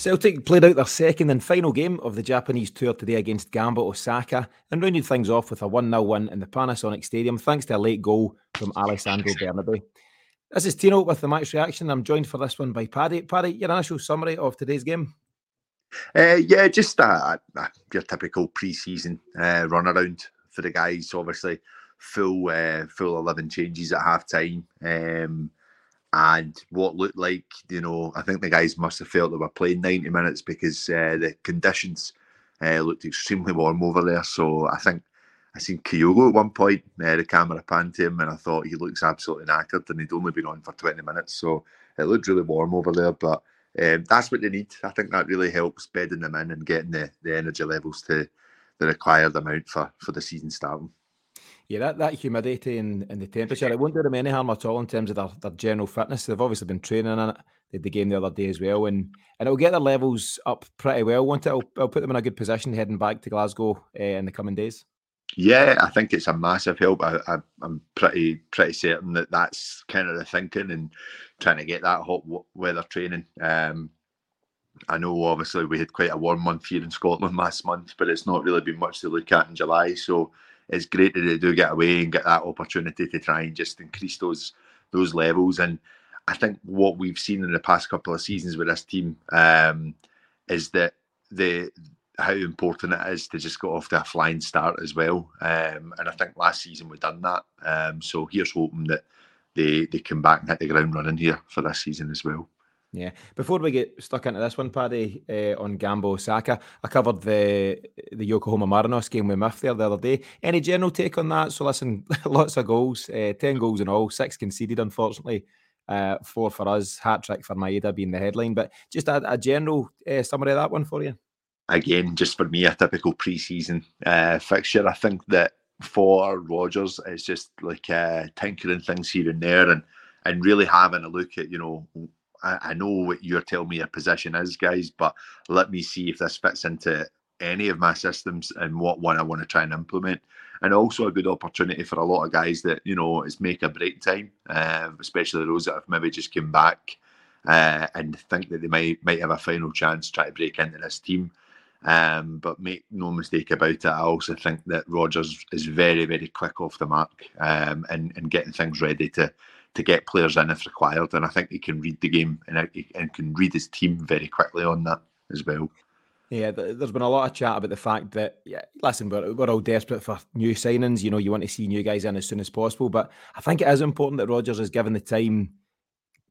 Celtic played out their second and final game of the Japanese tour today against Gamba Osaka and rounded things off with a 1 0 win in the Panasonic Stadium thanks to a late goal from Alexandro Bernabei. This is Tino with the match reaction. I'm joined for this one by Paddy. Paddy, your initial summary of today's game? Uh, yeah, just your typical pre-season uh, run around for the guys. Obviously, full uh, full eleven changes at half time. Um, and what looked like, you know, I think the guys must have felt they were playing 90 minutes because uh, the conditions uh, looked extremely warm over there. So I think I seen Kyogo at one point, uh, the camera panned to him, and I thought he looks absolutely knackered, and he'd only been on for 20 minutes. So it looked really warm over there. But um, that's what they need. I think that really helps bedding them in and getting the, the energy levels to the required amount for, for the season starting. Yeah, that, that humidity and, and the temperature, it won't do them any harm at all in terms of their, their general fitness. They've obviously been training in it. They did the game the other day as well. And and it'll get their levels up pretty well, won't it? It'll, it'll put them in a good position heading back to Glasgow uh, in the coming days. Yeah, I think it's a massive help. I, I, am pretty pretty certain that that's kind of the thinking and trying to get that hot weather training. Um, I know obviously we had quite a warm month here in Scotland last month, but it's not really been much to look at in July. So it's great that they do get away and get that opportunity to try and just increase those those levels. And I think what we've seen in the past couple of seasons with this team um, is that the how important it is to just go off to a flying start as well. Um, and I think last season we've done that. Um, so here's hoping that they they come back and hit the ground running here for this season as well. Yeah. Before we get stuck into this one, Paddy, uh, on Gamba Osaka, I covered the the Yokohama Marinos game with Miff there the other day. Any general take on that? So listen, lots of goals, uh, ten goals in all, six conceded, unfortunately. Uh, four for us, hat trick for Maeda being the headline. But just a, a general summary of that one for you. Again, just for me, a typical pre-season uh, fixture. I think that for Rodgers, it's just like tinkering things here and there, and and really having a look at you know I, I know what you're telling me your position is, guys, but let me see if this fits into any of my systems and what one I want to try and implement. And also a good opportunity for a lot of guys that, you know, it's make a break time, uh, especially those that have maybe just come back uh, and think that they might might have a final chance try to break into this team. Um, but make no mistake about it, I also think that Rodgers is very, very quick off the mark um, and, and getting things ready to to get players in if required. And I think he can read the game and, and can read his team very quickly on that as well. Yeah, there's been a lot of chat about the fact that, yeah, listen, we're, we're all desperate for new signings. You know, you want to see new guys in as soon as possible. But I think it is important that Rodgers is given the time,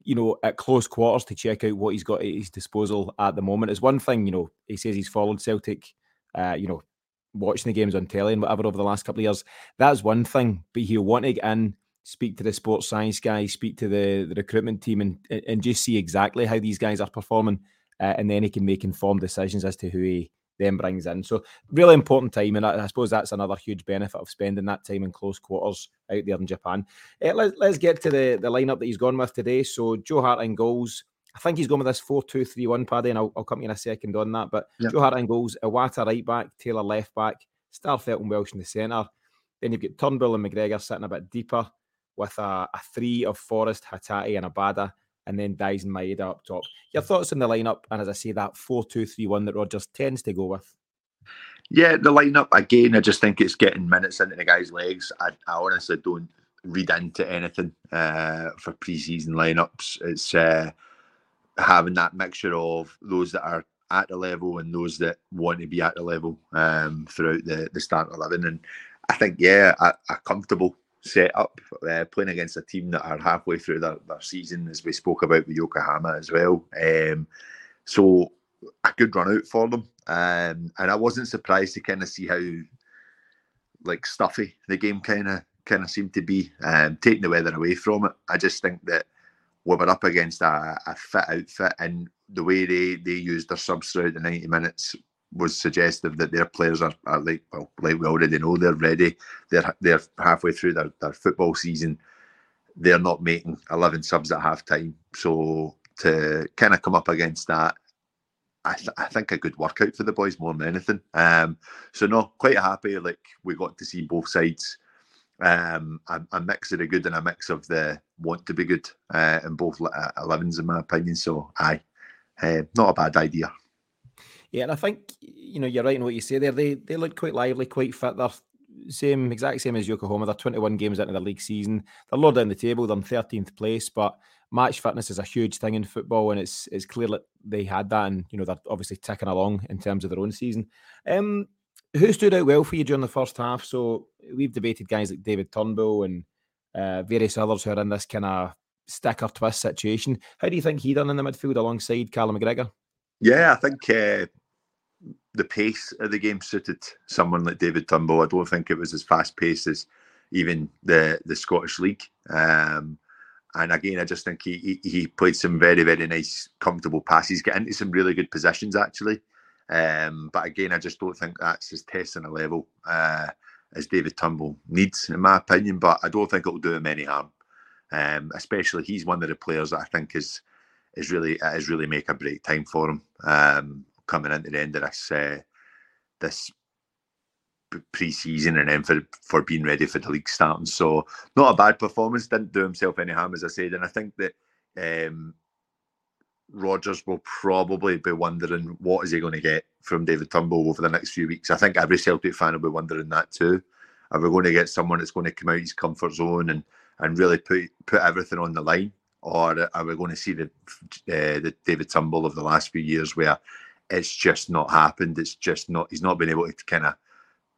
you know, at close quarters to check out what he's got at his disposal at the moment. Is one thing, you know, he says he's followed Celtic, uh, you know, watching the games on telly and whatever over the last couple of years. That's one thing, but he'll want to get in speak to the sports science guy, speak to the, the recruitment team, and and just see exactly how these guys are performing, uh, and then he can make informed decisions as to who he then brings in. So really important time, and I, I, suppose that's another huge benefit of spending that time in close quarters out there in Japan. Uh, let, let's get to the the lineup that he's gone with today. So Joe Hart in goals. I think he's going with this 4 2 3 1, Paddy, and I'll, I'll come in a second on that. But yep. Joe Hart in goals, Iwata right back, Taylor left back, Starfelt and Welsh in the centre. Then you've got Turnbull and McGregor sitting a bit deeper with a, a three of Forrest, Hatate, and Abada, and then Daizen Maeda up top. Your thoughts on the lineup, and as I say, that 4 2 3 1 that Rodgers tends to go with? Yeah, the lineup, again, I just think it's getting minutes into the guy's legs. I, I honestly don't read into anything uh, for pre season lineups. It's uh, having that mixture of those that are at the level and those that want to be at the level um, throughout the, the start 11. And I think, yeah, a, a comfortable set up, uh, playing against a team that are halfway through their, their season, as we spoke about with Yokohama as well. Um, so a good run out for them, um, and I wasn't surprised to kind of see how like stuffy the game kind of kind of seemed to be, um, taking the weather away from it. I just think that we were up against a, a fit outfit, and the way they they used their subs throughout the ninety minutes was suggestive that their players are, are like well, like we already know, they're ready. They're they're halfway through their, their football season. They're not making eleven subs at half time. So to kind of come up against that, I, th- I think a good workout for the boys more than anything. Um, so no, quite happy. Like we got to see both sides. Um, a, a, mix of the good and a mix of the want to be good uh, in both 11s, in my opinion. So, aye, uh, not a bad idea. Yeah, and I think you know you're right in what you say there. They they look quite lively, quite fit. They're same exact same as Yokohama. They're 21 games into the league season. They're low down the table. They're in 13th place, but match fitness is a huge thing in football, and it's it's clear that they had that, and you know they're obviously ticking along in terms of their own season. Um, who stood out well for you during the first half? So we've debated guys like David Turnbull and uh, various others who are in this kind of sticker twist situation. How do you think he done in the midfield alongside Callum McGregor? Yeah, I think uh, the pace of the game suited someone like David Turnbull. I don't think it was as fast paced as even the the Scottish League. Um, and again, I just think he, he, he played some very very nice, comfortable passes, get into some really good positions actually. Um, but again, I just don't think that's as testing a level uh, as David Turnbull needs, in my opinion. But I don't think it'll do him any harm. Um, especially he's one of the players that I think is is really is really make a break time for him um, coming into the end of this uh, this pre-season and then for for being ready for the league starting. So not a bad performance. Didn't do himself any harm, as I said. And I think that um, Rodgers will probably be wondering what is he going to get from David Turnbull over the next few weeks. I think every Celtic fan will be wondering that too. Are we going to get someone that's going to come out his comfort zone and and really put put everything on the line, or are we going to see the uh, the David Turnbull of the last few years where it's just not happened? It's just not. He's not been able to kind of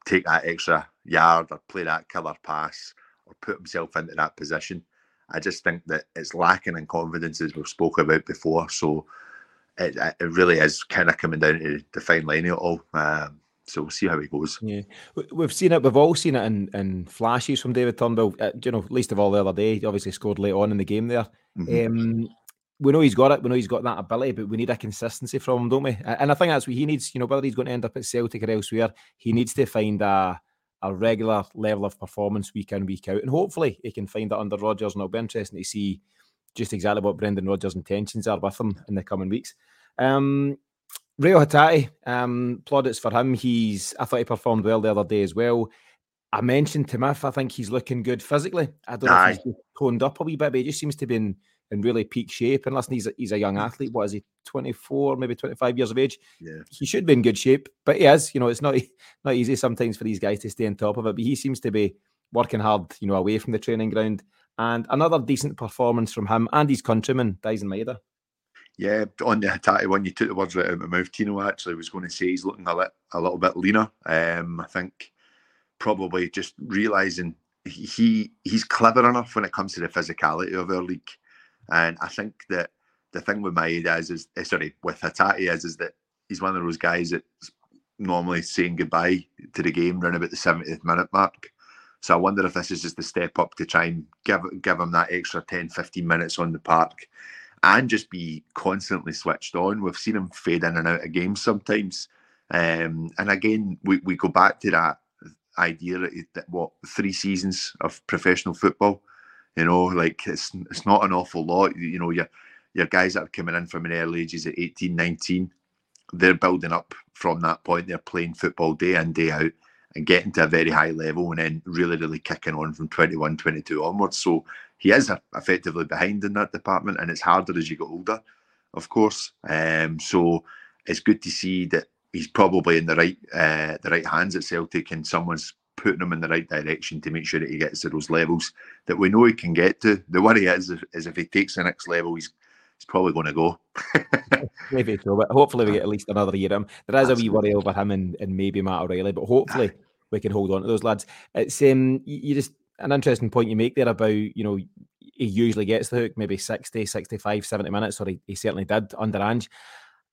take that extra yard or play that killer pass or put himself into that position. I just think that it's lacking in confidence as we've spoken about before. So it, it really is kind of coming down to the fine line it all. Um, so we'll see how he goes. Yeah, we've seen it. We've all seen it in, in flashes from David Turnbull. Uh, you know, least of all the other day, he obviously scored late on in the game there. Mm-hmm. Um, we know he's got it. We know he's got that ability, but we need a consistency from him, don't we? And I think that's what he needs. You know, whether he's going to end up at Celtic or elsewhere, he needs to find a a regular level of performance week in, week out. And hopefully he can find that under Rodgers. And it'll be interesting to see just exactly what Brendan Rodgers' intentions are with him in the coming weeks. Um, Hatate, um, plaudits for him. He's I thought he performed well the other day as well. I mentioned Timothy, I think he's looking good physically. I don't Aye. know if he's toned up a wee bit, but he just seems to be in in really peak shape. And listen, he's a, he's a young athlete. What is he? Twenty four, maybe twenty five years of age. Yeah, he should be in good shape, but he is. You know, it's not not easy sometimes for these guys to stay on top of it. But he seems to be working hard. You know, away from the training ground. And another decent performance from him and his countryman, Daizen Maeda. Yeah, on the Hatate one, you took the words right out of my mouth. Tino actually was going to say he's looking a, li- a little bit leaner. Um, I think probably just realizing he he's clever enough when it comes to the physicality of our league. And I think that the thing with Maeda is, is eh, sorry, with Hatate is, is that he's one of those guys that's normally saying goodbye to the game around about the 70th minute mark. So I wonder if this is just a step up to try and give give him that extra 10, 15 minutes on the park and just be constantly switched on. We've seen him fade in and out of games sometimes. Um, and again, we, we go back to that idea that what three seasons of professional football you know, like it's it's not an awful lot. You know, your your guys that are coming in from an early ages at 18, 19, they're building up from that point. They're playing football day in, day out and getting to a very high level and then really, really kicking on from 21, 22 onwards. So he is effectively behind in that department and it's harder as you get older, of course. Um, so it's good to see that he's probably in the right uh, the right hands at Celtic and someone's putting him in the right direction to make sure that he gets to those levels that we know he can get to. The worry is, is if he takes the next level, he's he's probably going to go. maybe so, but hopefully we get at least another year. Him. There is a wee worry over him and, and maybe Matt O'Reilly, but hopefully we can hold on to those lads. It's um, you just an interesting point you make there about you know he usually gets the hook maybe 60, 65, 70 minutes, or he, he certainly did under Ange.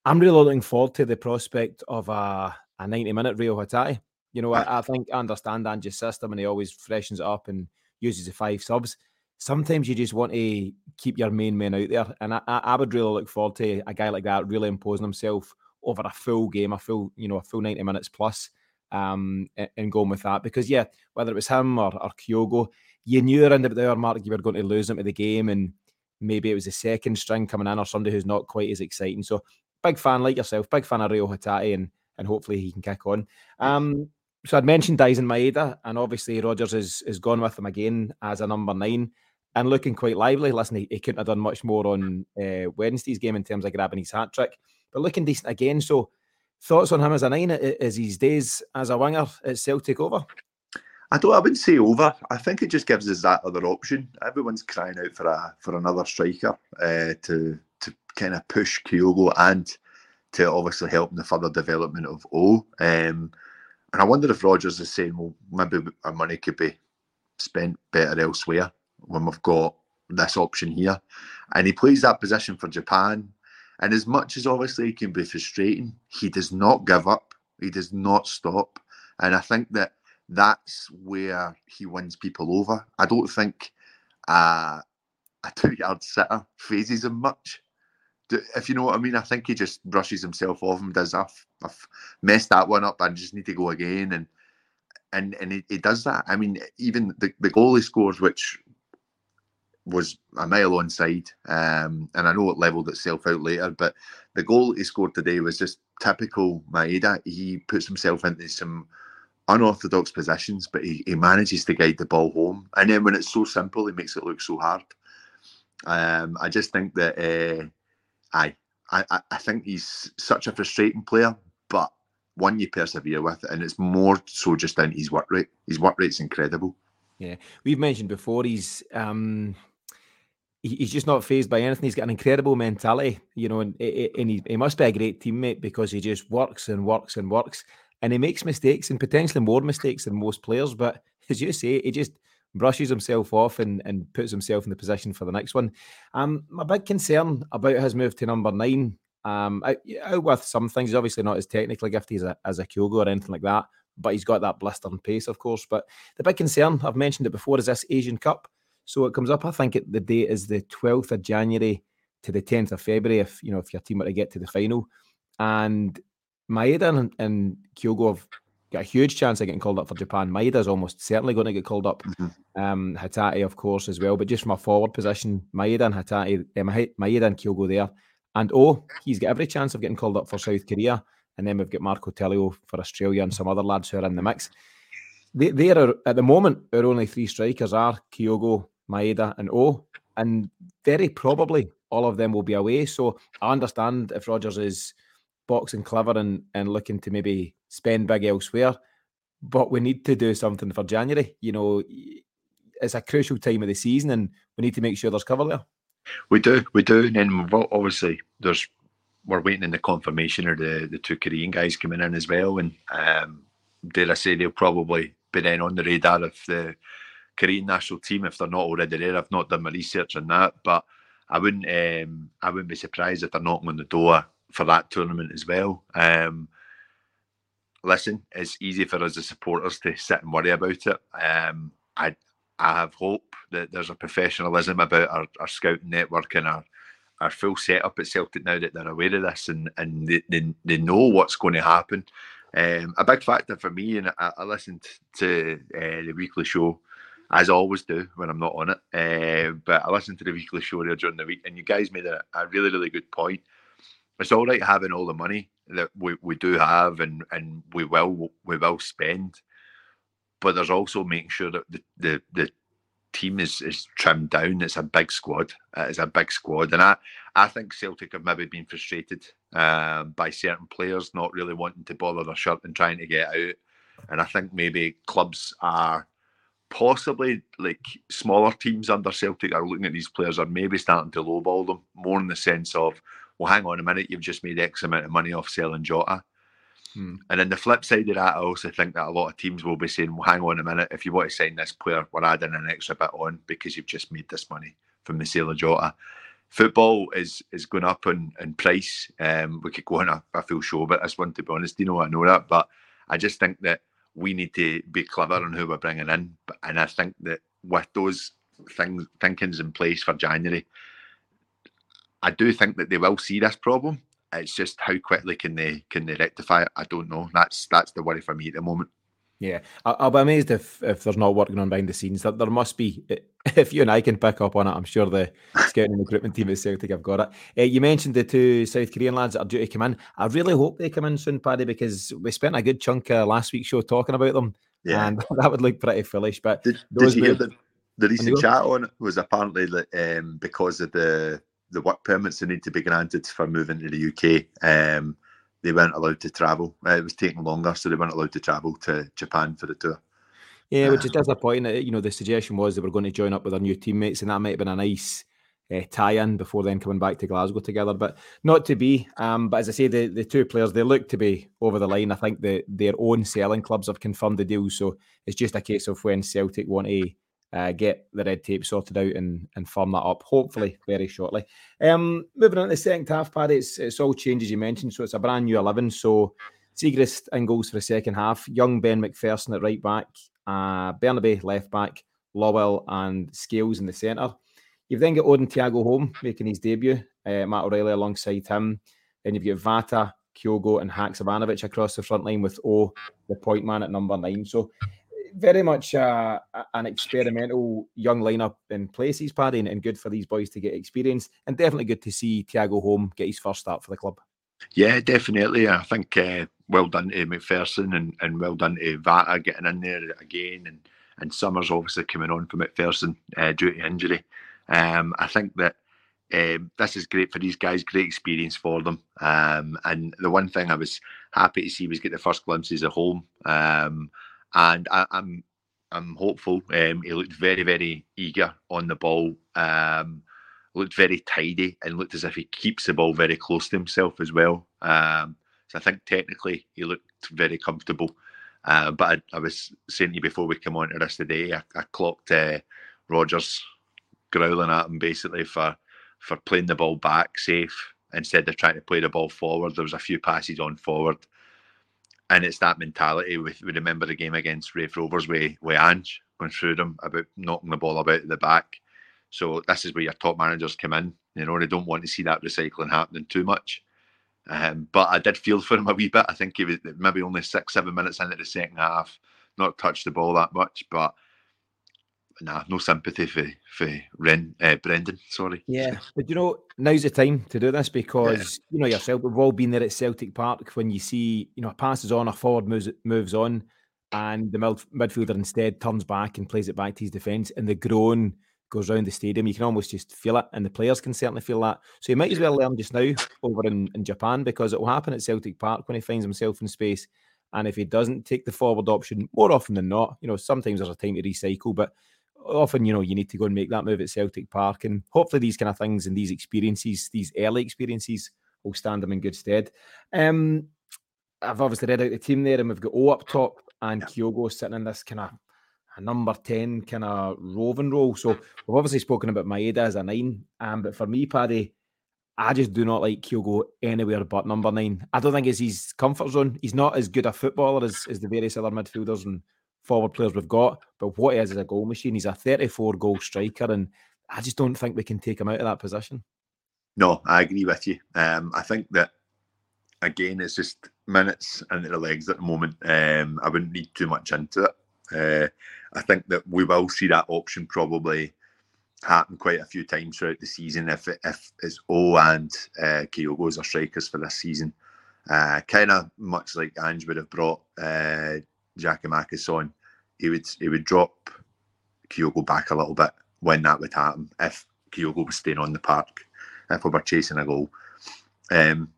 I'm really looking forward to the prospect of a, a 90 minute Rio Hatate. You know, I, I think I understand Ange's system and he always freshens it up and uses the five subs. Sometimes you just want to keep your main men out there. And I, I would really look forward to a guy like that really imposing himself over a full game, a full, you know, a full 90 minutes plus, um, and going with that. Because yeah, whether it was him or, or Kyogo, you knew around about the hour mark you were going to lose him to the game and maybe it was a second string coming in or somebody who's not quite as exciting. So big fan like yourself, big fan of Rio Hatate and and hopefully he can kick on. Um, so I'd mentioned Daizen Maeda, and obviously Rodgers is is gone with him again as a number nine and looking quite lively. Listen, he, he couldn't have done much more on uh, Wednesday's game in terms of grabbing his hat trick, but looking decent again. So Thoughts on him as a nine? Is his days as a winger at Celtic over? I don't. I wouldn't say over. I think it just gives us that other option. Everyone's crying out for a for another striker uh, to to kind of push Kyogo and to obviously help in the further development of O. Um, and I wonder if Rodgers is saying, well, maybe our money could be spent better elsewhere when we've got this option here. And he plays that position for Japan. And as much as obviously he can be frustrating, he does not give up. He does not stop. And I think that that's where he wins people over. I don't think uh, a two yard sitter phases him much. If you know what I mean, I think he just brushes himself off and does, I've, I've messed that one up. I just need to go again. And and and he, he does that. I mean, even the, the goal he scores, which was a mile onside, um, and I know it levelled itself out later, but the goal he scored today was just typical Maeda. He puts himself into some unorthodox positions, but he, he manages to guide the ball home. And then when it's so simple, he makes it look so hard. Um, I just think that uh, I, I I think he's such a frustrating player, but one you persevere with, and it's more so just down his work rate. His work rate's incredible. Yeah, we've mentioned before he's um, he's just not phased by anything. He's got an incredible mentality, you know, and, and he, he must be a great teammate because he just works and works and works, and he makes mistakes and potentially more mistakes than most players. But as you say, he just brushes himself off and, and puts himself in the position for the next one. Um, my big concern about his move to number nine um, out, with some things, he's obviously not as technically gifted as a, as a Kyogo or anything like that, but he's got that blistering pace, of course. But the big concern, I've mentioned it before, is this Asian Cup. So it comes up, I think it, the date is the 12th of January to the 10th of February, if you know if your team were to get to the final. And Maeda and, and Kyogo have got a huge chance of getting called up for Japan. Maeda's almost certainly going to get called up. Mm-hmm. Um, Hatate, of course, as well. But just from a forward position, Maeda and Hatate, uh, Maeda and Kyogo there and oh, he's got every chance of getting called up for South Korea. And then we've got Marco Tilio for Australia and some other lads who are in the mix. They, they are, at the moment, our only three strikers are Kyogo, Maeda, and O. And very probably all of them will be away. So I understand if Rodgers is boxing clever and, and looking to maybe spend big elsewhere. But we need to do something for January. You know, it's a crucial time of the season and we need to make sure there's cover there. We do, we do, and then obviously there's we're waiting in the confirmation of the the two Korean guys coming in as well, and um, dare I say they'll probably be then on the radar of the Korean national team if they're not already there. I've not done my research on that, but I wouldn't um, I wouldn't be surprised if they're knocking on the door for that tournament as well. Um, listen, it's easy for us as supporters to sit and worry about it. Um, I I have hope that there's a professionalism about our, our scouting network and our our full setup at Celtic now that they're aware of this and and they, they, they know what's going to happen. Um, a big factor for me, and I, I listened to uh, the weekly show as I always do when I'm not on it. Uh, but I listened to the weekly show during the week, and you guys made a, a really, really good point. It's all right having all the money that we, we do have, and and we will we will spend but there's also making sure that the the, the team is is trimmed down. It's a big squad. It's a big squad, and I I think Celtic have maybe been frustrated um, by certain players not really wanting to bother their shirt and trying to get out. And I think maybe clubs are possibly like smaller teams under Celtic are looking at these players are maybe starting to lowball them more in the sense of, well, hang on a minute, you've just made X amount of money off selling Jota. Hmm. And then the flip side of that, I also think that a lot of teams will be saying, well, hang on a minute, if you want to sign this player, we're adding an extra bit on because you've just made this money from the sale of Jota. Football is is going up in, in price. Um, we could go on a, a full show about this one, to be honest. You know, I know that, but I just think that we need to be clever on who we're bringing in. And I think that with those things, thinkings in place for January, I do think that they will see this problem it's just how quickly can they can they rectify it? I don't know. That's that's the worry for me at the moment. Yeah, I'll be amazed if if there's not working on behind the scenes. That there must be. If you and I can pick up on it, I'm sure the scouting and recruitment team at Celtic have got it. Uh, you mentioned the two South Korean lads that are due to come in. I really hope they come in soon, Paddy, because we spent a good chunk of last week's show talking about them, yeah. and that would look pretty foolish. But did, did you hear the, the recent chat on it was apparently um, because of the the work permits that need to be granted for moving to the UK. Um, they weren't allowed to travel. Uh, it was taking longer, so they weren't allowed to travel to Japan for the tour. Yeah, which is disappointing. You know, the suggestion was they were going to join up with their new teammates, and that might have been a nice uh, tie-in before then coming back to Glasgow together. But not to be. Um, but as I say, the, the two players they look to be over the line. I think the their own selling clubs have confirmed the deal, so it's just a case of when Celtic want to uh, get the red tape sorted out and, and firm that up, hopefully very shortly. Um, moving on to the second half, Paddy, it's, it's all changes you mentioned. So it's a brand new 11. So Siegrist in goals for the second half, young Ben McPherson at right back, uh, Bernabei left back, Lawal and Scales in the centre. You've then got Odin Thiago Holm making his debut, uh, Matt O'Reilly alongside him. Then you've got Vata, Kyogo, and Haksabanovic across the front line with O, the point man at number nine. So very much uh, an experimental young lineup in places, Paddy, and good for these boys to get experience. And definitely good to see Thiago Holm get his first start for the club. Yeah, definitely. I think uh, well done to McPherson and, and well done to Vata getting in there again, and and Summers obviously coming on for McPherson uh, due to injury. Um, I think that um, this is great for these guys, great experience for them. Um, and the one thing I was happy to see was get the first glimpses of Holm. Um, and I, am I'm, I'm hopeful. Um, he looked very very eager on the ball. Um, looked very tidy and looked as if he keeps the ball very close to himself as well. Um, so I think technically he looked very comfortable. Uh, but I, I, was saying to you before we came on to this today, I, I clocked uh, Rodgers growling at him basically for for playing the ball back safe instead of trying to play the ball forward. There was a few passes on forward. And it's that mentality. We, remember the game against Raith Rovers with, with Ange going through them about knocking the ball about the back. So this is where your top managers come in. You know, they don't want to see that recycling happening too much. Um, but I did feel for him a wee bit. I think he was maybe only six, seven minutes into the second half, not touched the ball that much. But nah, no sympathy for for Ren, uh, Brendan. Sorry. Yeah, but you know, now's the time to do this because yeah. you know yourself. We've all been there at Celtic Park when you see you know a passes on, a forward moves moves on, and the midfielder instead turns back and plays it back to his defence, and the groan goes around the stadium. You can almost just feel it, and the players can certainly feel that. So you might as well learn just now over in, in Japan because it will happen at Celtic Park when he finds himself in space. And if he doesn't take the forward option, more often than not, you know, sometimes there's a time to recycle, but often, you know, you need to go and make that move at Celtic Park. And hopefully these kind of things and these experiences, these early experiences, will stand them in good stead. Um, I've obviously read out the team there, and we've got O up top and Kyogo sitting in this kind of a number 10 kind of roving role. So we've obviously spoken about Maeda as a nine. Um, but for me, Paddy, I just do not like Kyogo anywhere but number nine. I don't think it's his comfort zone. He's not as good a footballer as, as the various other midfielders and forward players we've got, but what he is is a goal machine. He's a 34 goal striker, and I just don't think we can take him out of that position. No, I agree with you. Um, I think that again, it's just minutes into the legs at the moment. Um, I wouldn't read too much into it. Uh, I think that we will see that option probably happen quite a few times throughout the season if it, if it's O and uh, Kyogo's are strikers for this season. Uh, kind of much like Ange would have brought uh, Giakoumakis on, he would he would drop Kyogo back a little bit when that would happen if Kyogo was staying on the park, if we were chasing a goal. Um,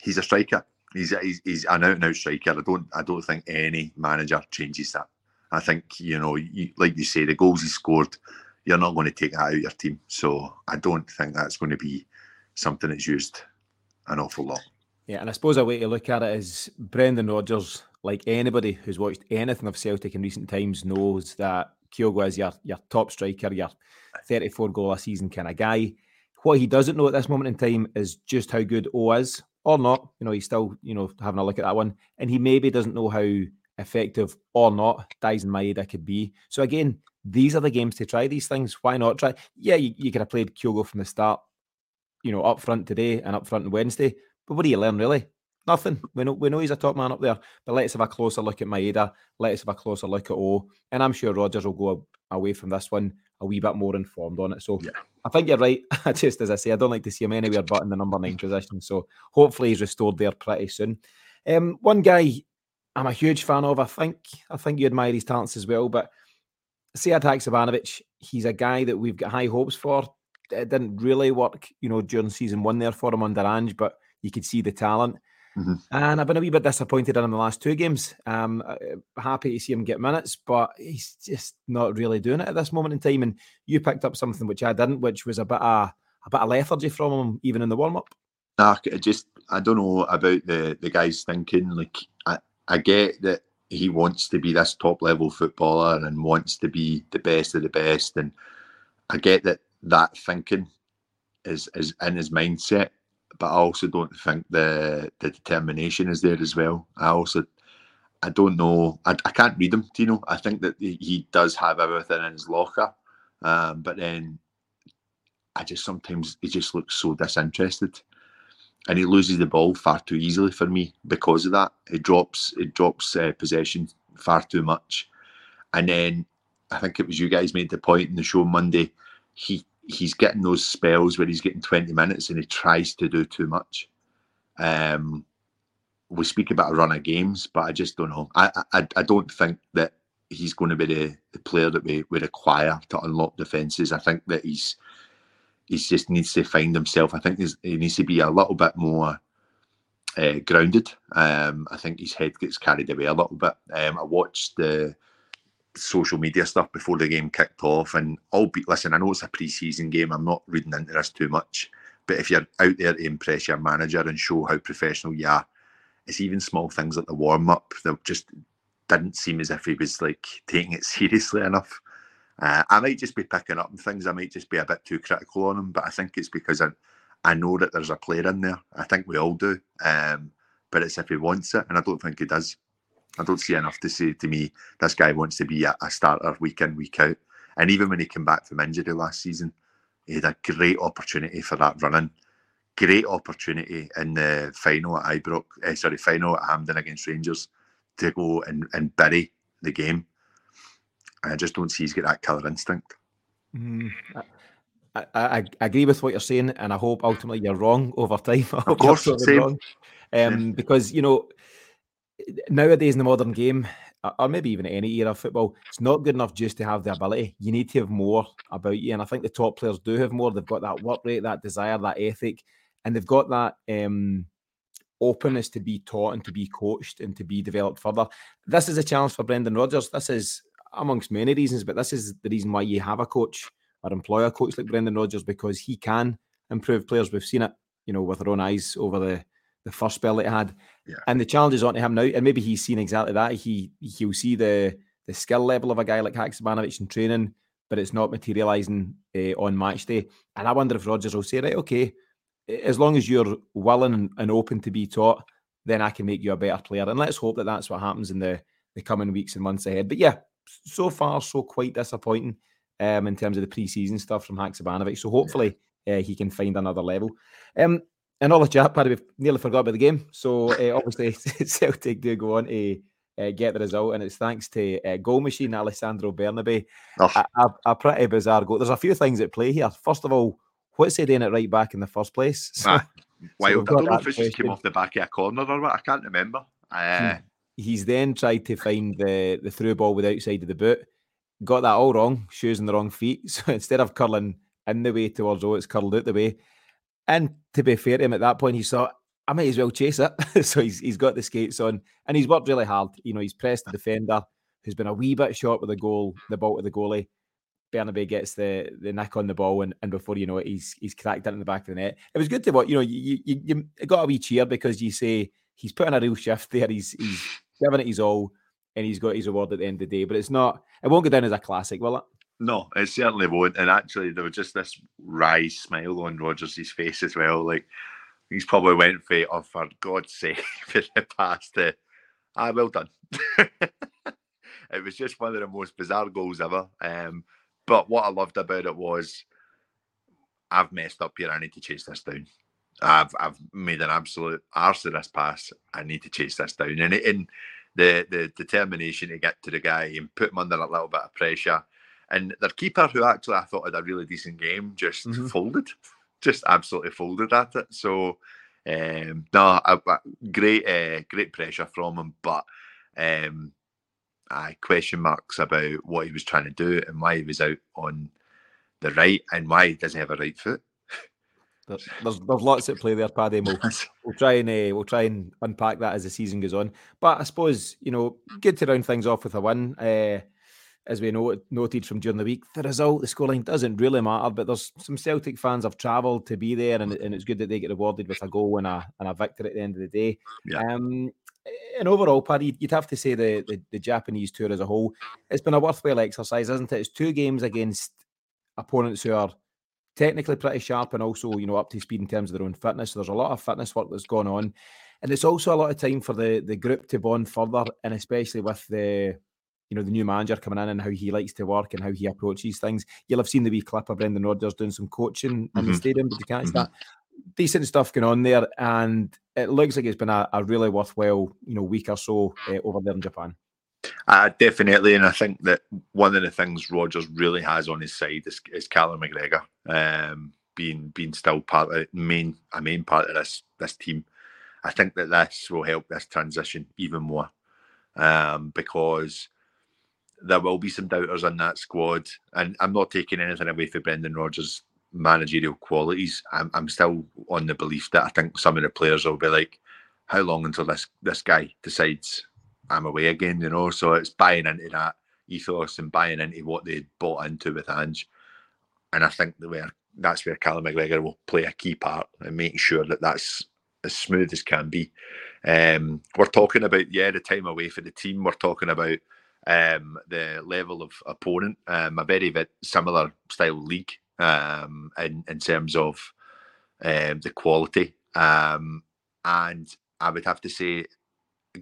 he's a striker. He's, he's he's an out and out striker. I don't I don't think any manager changes that. I think you know, you, like you say, the goals he scored, you're not going to take that out of your team. So I don't think that's going to be something that's used an awful lot. Yeah, and I suppose a way to look at it is Brendan Rodgers like anybody who's watched anything of Celtic in recent times knows that Kyogo is your your top striker, your 34 goal a season kind of guy. What he doesn't know at this moment in time is just how good O is, or not. You know, he's still, you know, having a look at that one. And he maybe doesn't know how effective or not Daizen Maeda could be. So again, these are the games to try these things. Why not try? Yeah, you, you could have played Kyogo from the start, you know, up front today and up front on Wednesday. But what do you learn really? Nothing. We know we know he's a top man up there, but let's have a closer look at Maeda. Let's have a closer look at O, and I'm sure Rodgers will go away from this one a wee bit more informed on it. So yeah. I think you're right. Just as I say, I don't like to see him anywhere but in the number nine position. So hopefully he's restored there pretty soon. Um, one guy I'm a huge fan of. I think I think you admire his talents as well, but Sead Haksabanovic, he's a guy that we've got high hopes for. It didn't really work, you know, during season one there for him under Ange, but you could see the talent. Mm-hmm. And I've been a wee bit disappointed in him the last two games. Um, uh, happy to see him get minutes, but he's just not really doing it at this moment in time. And you picked up something which I didn't, which was a bit of a bit of lethargy from him, even in the warm up. Nah, just I don't know about the the guys thinking. Like I, I get that he wants to be this top level footballer and wants to be the best of the best, and I get that that thinking is is in his mindset but I also don't think the the determination is there as well. I also I don't know. I, I can't read him, Tino. I think that he does have everything in his locker, um, but then I just sometimes he just looks so disinterested, and he loses the ball far too easily for me because of that. It drops it drops uh, possession far too much, and then I think it was you guys made the point in the show Monday. He he's getting those spells where he's getting 20 minutes and he tries to do too much. Um, we speak about a run of games, but I just don't know. I I, I don't think that he's going to be the, the player that we, we require to unlock defences. I think that he's he's just needs to find himself. I think he needs to be a little bit more uh, grounded. Um, I think his head gets carried away a little bit. Um, I watched the social media stuff before the game kicked off. And I'll be listen, I know it's a pre-season game. I'm not reading into this too much. But if you're out there to impress your manager and show how professional you are, it's even small things like the warm up that just didn't seem as if he was like taking it seriously enough. Uh, I might just be picking up on things. I might just be a bit too critical on him, but I think it's because I, I know that there's a player in there. I think we all do. Um, but it's if he wants it, and I don't think he does. I don't see enough to say to me this guy wants to be a, a starter week in, week out. And even when he came back from injury last season, he had a great opportunity for that running. Great opportunity in the final at Ibrox, eh, sorry, final at Hampden against Rangers to go and, and bury the game. I just don't see he's got that killer instinct. Mm. I, I, I, agree with what you're saying, and I hope ultimately you're wrong over time. of course, same. Wrong. Um, because you know nowadays in the modern game, or maybe even any era of football, it's not good enough just to have the ability. You need to have more about you. And I think the top players do have more. They've got that work rate, that desire, that ethic, and they've got that um, openness to be taught and to be coached and to be developed further. This is a challenge for Brendan Rodgers. This is amongst many reasons, but this is the reason why you have a coach or employ a coach like Brendan Rodgers because he can improve players. We've seen it, you know, with our own eyes over the the first spell that he had. Yeah. And the challenge is on to him now. And maybe he's seen exactly that. He he'll see the the skill level of a guy like Haksabanovic in training, but it's not materialising uh, on match day. And I wonder if Rodgers will say, right, okay, as long as you're willing and, open to be taught, then I can make you a better player. And let's hope that that's what happens in the, the coming weeks and months ahead. But yeah, so far, so quite disappointing um, in terms of the preseason stuff from Haksabanovic. So hopefully uh, he can find another level. Um, and all the chat, Paddy, we've nearly forgot about the game. So uh, obviously, Celtic do go on to uh, get the result, and it's thanks to uh, goal machine Alexandro Bernabei. Oh. A, a, a, pretty bizarre goal. There's a few things at play here. First of all, what's he doing it right back in the first place? So, ah, wild. So I don't know if it just came off the back of a corner or what. I can't remember. Uh... He's then tried to find the the through ball with the outside of the boot. Got that all wrong. Shoes in the wrong feet. So instead of curling in the way towards O, it's curled out the way. And to be fair to him, at that point, he thought, I might as well chase it. so he's he's got the skates on and he's worked really hard. You know, he's pressed the defender who's been a wee bit short with the goal, the ball to the goalie. Bernabei gets the the neck on the ball, and, and before you know it, he's he's cracked it in the back of the net. It was good to watch. You know, you, you, you got a wee cheer because you say he's putting a real shift there. He's he's giving it his all, and he's got his reward at the end of the day. But it's not. It won't go down as a classic, will it? No, it certainly won't. And actually, there was just this wry smile on Rodgers' face as well. Like he's probably went for, oh, for God's sake, for the past. Uh, ah, well done. it was just one of the most bizarre goals ever. Um, but what I loved about it was, I've messed up here. I need to chase this down. I've I've made an absolute arse of this pass. I need to chase this down. And in the the determination to get to the guy and put him under a little bit of pressure and their keeper, who actually I thought had a really decent game, just mm-hmm. folded, just absolutely folded at it. So, um, no, a, a great, uh, great pressure from him, but um, I question marks about what he was trying to do and why he was out on the right and why he doesn't have a right foot. there's, there's lots at play there, Paddy. We'll, we'll try and uh, we'll try and unpack that as the season goes on. But I suppose you know, good to round things off with a win. Uh, as we know, noted from during the week, the result, the scoreline doesn't really matter. But there's some Celtic fans have travelled to be there, and, and it's good that they get rewarded with a goal and a and a victory at the end of the day. Yeah. Um, and overall, Paddy, you'd have to say the, the, the Japanese tour as a whole, it's been a worthwhile exercise, isn't it? It's two games against opponents who are technically pretty sharp and also, you know, up to speed in terms of their own fitness. So there's a lot of fitness work that's gone on. And it's also a lot of time for the the group to bond further, and especially with the you know the new manager coming in and how he likes to work and how he approaches things. You'll have seen the wee clip of Brendan Rodgers doing some coaching mm-hmm. in the mm-hmm. stadium. Did you catch mm-hmm. that? Decent stuff going on there, and it looks like it's been a, a really worthwhile you know week or so uh, over there in Japan. Uh, definitely, and I think that one of the things Rodgers really has on his side is, is Callum McGregor um, being being still part of main a main part of this this team. I think that this will help this transition even more um, because there will be some doubters in that squad, and I'm not taking anything away from Brendan Rodgers' managerial qualities. I'm, I'm still on the belief that I think some of the players will be like, "How long until this this guy decides I'm away again, you know. So it's buying into that ethos and buying into what they bought into with Ange. And I think that where that's where Callum McGregor will play a key part and making sure that that's as smooth as can be. Um, we're talking about yeah the time away for the team. We're talking about um, the level of opponent, um, a very, very similar style league um, in in terms of um, the quality. Um, and I would have to say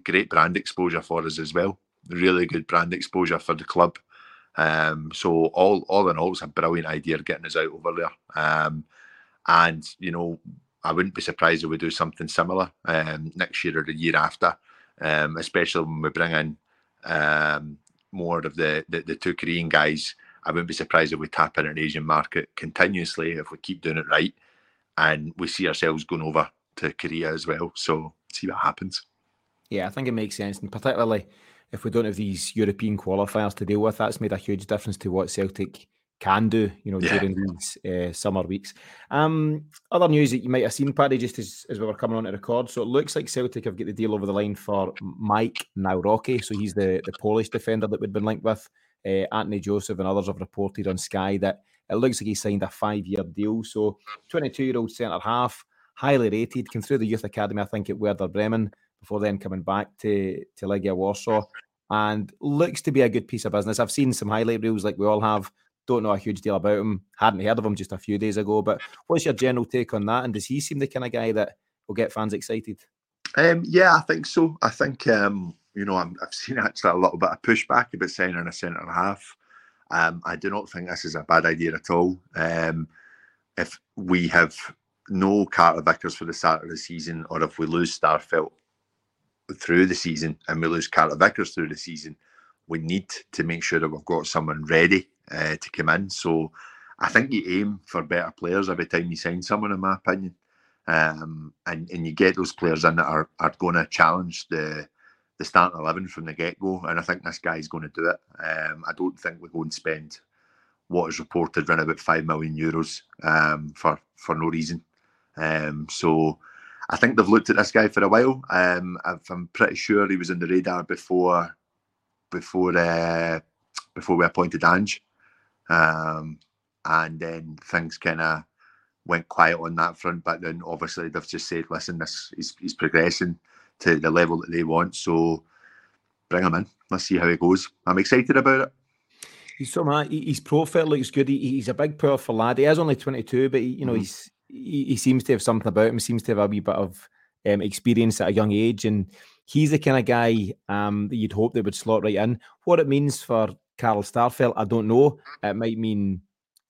great brand exposure for us as well. Really good brand exposure for the club. Um, so all all in all, it's a brilliant idea getting us out over there. Um, and you know, I wouldn't be surprised if we do something similar um, next year or the year after, um, especially when we bring in um, more of the, the, the two Korean guys. I wouldn't be surprised if we tap in an Asian market continuously if we keep doing it right, and we see ourselves going over to Korea as well. So see what happens. Yeah, I think it makes sense, and particularly if we don't have these European qualifiers to deal with, that's made a huge difference to what Celtic can do, you know, yeah. during these uh, summer weeks. Um, other news that you might have seen, Paddy, just as, as we were coming on to record. So it looks like Celtic have got the deal over the line for Maik Nawrocki. So he's the, the Polish defender that we'd been linked with. Uh, Anthony Joseph and others have reported on Sky that it looks like he signed a five year deal. So 22 year old centre half, highly rated, came through the youth academy, I think, at Werder Bremen before then coming back to, to Legia Warsaw and looks to be a good piece of business. I've seen some highlight reels like we all have. Don't know a huge deal about him. Hadn't heard of him just a few days ago. But what's your general take on that? And does he seem the kind of guy that will get fans excited? Um, yeah, I think so. I think um, you know i have seen actually a little bit of pushback about signing a centre and a half. Um, I do not think this is a bad idea at all. Um, if we have no Carter Vickers for the start of the season, or if we lose Starfelt through the season and we lose Carter Vickers through the season, we need to make sure that we've got someone ready uh, to come in. So I think you aim for better players every time you sign someone, in my opinion. Um, and, and you get those players in that are, are going to challenge the the starting 11 from the get go. And I think this guy's going to do it. Um, I don't think we go and spend what is reported around about 5 million euros um, for, for no reason. Um, so I think they've looked at this guy for a while. Um, I'm pretty sure he was in the radar before before uh, before we appointed Ange, um, and then things kind of went quiet on that front. But then obviously they've just said, "Listen, this he's, he's progressing to the level that they want, so bring him in. Let's see how he goes." I'm excited about it. He's so mad. His profile looks good. He, he's a big, powerful lad. He is only 22, but he, you know mm. he's he, he, seems to have something about him. He seems to have a wee bit of um, experience at a young age, and he's the kind of guy um, that you'd hope that would slot right in. What it means for Carl Starfelt, I don't know. It might mean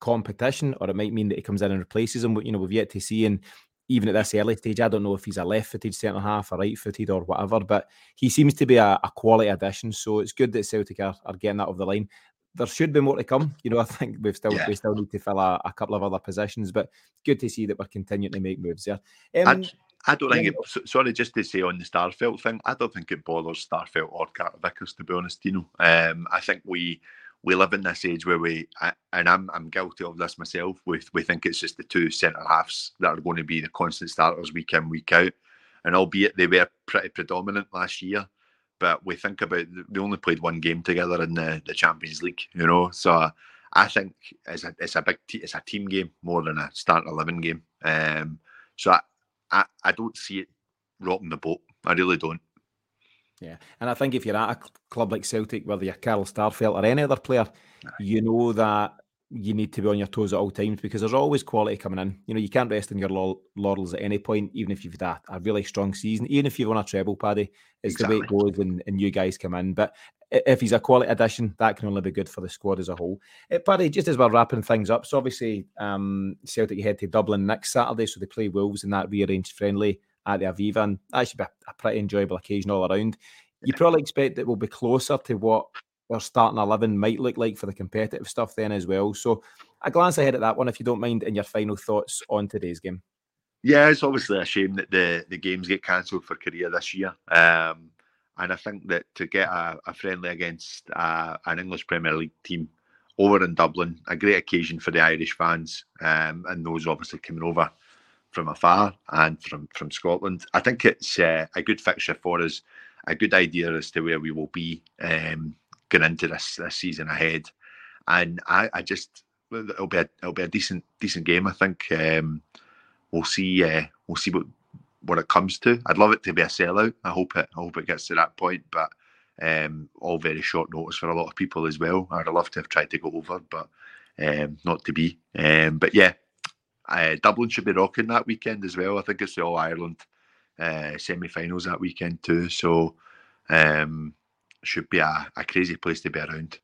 competition, or it might mean that he comes in and replaces him. But you know, we've yet to see. And even at this early stage, I don't know if he's a left-footed centre half, or right-footed, or whatever. But he seems to be a, a quality addition. So it's good that Celtic are, are getting that over the line there should be more to come. You know, I think we've still yeah. we still need to fill a, a, couple of other positions, but good to see that we're continuing to make moves there. Um, I, I, don't think it. Sorry, just to say on the Starfelt thing, I don't think it bothers Starfelt or Carter Vickers to be honest. You know, um, I think we we live in this age where we, and I'm I'm guilty of this myself. We we think it's just the two centre halves that are going to be the constant starters week in week out, and albeit they were pretty predominant last year, but we think about they only played one game together in the, the Champions League, you know. So I think it's a it's a big te- it's a team game more than a start eleven game. Um, so I, I I don't see it rocking the boat. I really don't. Yeah, and I think if you're at a club like Celtic, whether you're Carl Starfelt or any other player, you know that you need to be on your toes at all times because there's always quality coming in. You know, you can't rest on your laurels at any point, even if you've had a, a really strong season, even if you've won a treble, Paddy. It's exactly. the way it goes, and, and you guys come in. But if he's a quality addition, that can only be good for the squad as a whole. Uh, Paddy, just as we're wrapping things up, so obviously um, Celtic head to Dublin next Saturday, so they play Wolves in that rearranged friendly at the Aviva, and that should be a, a pretty enjoyable occasion all around. You probably expect it will be closer to what their starting 11 might look like for the competitive stuff then as well. So a glance ahead at that one, if you don't mind, and your final thoughts on today's game. Yeah, it's obviously a shame that the, the games get cancelled for Korea this year. Um, and I think that to get a, a friendly against uh, an English Premier League team over in Dublin, a great occasion for the Irish fans um, and those obviously coming over from afar and from from Scotland. I think it's uh, a good fixture for us, a good idea as to where we will be um, going into this this season ahead. And I, I just it'll be a, it'll be a decent decent game. I think um, we'll see uh, we'll see what what it comes to. I'd love it to be a sellout. I hope it I hope it gets to that point, but um, all very short notice for a lot of people as well. I'd love to have tried to go over, but um, not to be. Um, but yeah, uh, Dublin should be rocking that weekend as well. I think it's the All Ireland uh, semi-finals that weekend too. So um, should be a, a crazy place to be around.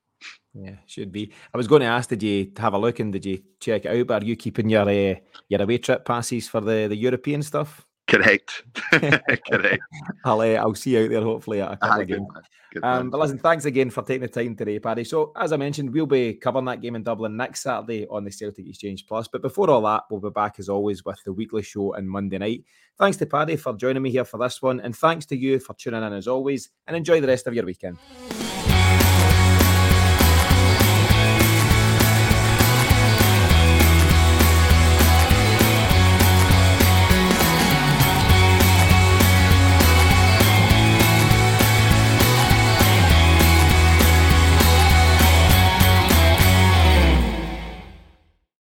Yeah, should be. I was going to ask, did you have a look and did you check it out? But are you keeping your uh, your away trip passes for the, the European stuff? Correct. Correct. I'll, uh, I'll see you out there hopefully at a couple ah, of games. Um, but listen, thanks again for taking the time today, Paddy. So, as I mentioned, we'll be covering that game in Dublin next Saturday on the Celtic Exchange Plus. But before all that, we'll be back as always with the weekly show on Monday night. Thanks to Paddy for joining me here for this one, and thanks to you for tuning in as always. And enjoy the rest of your weekend.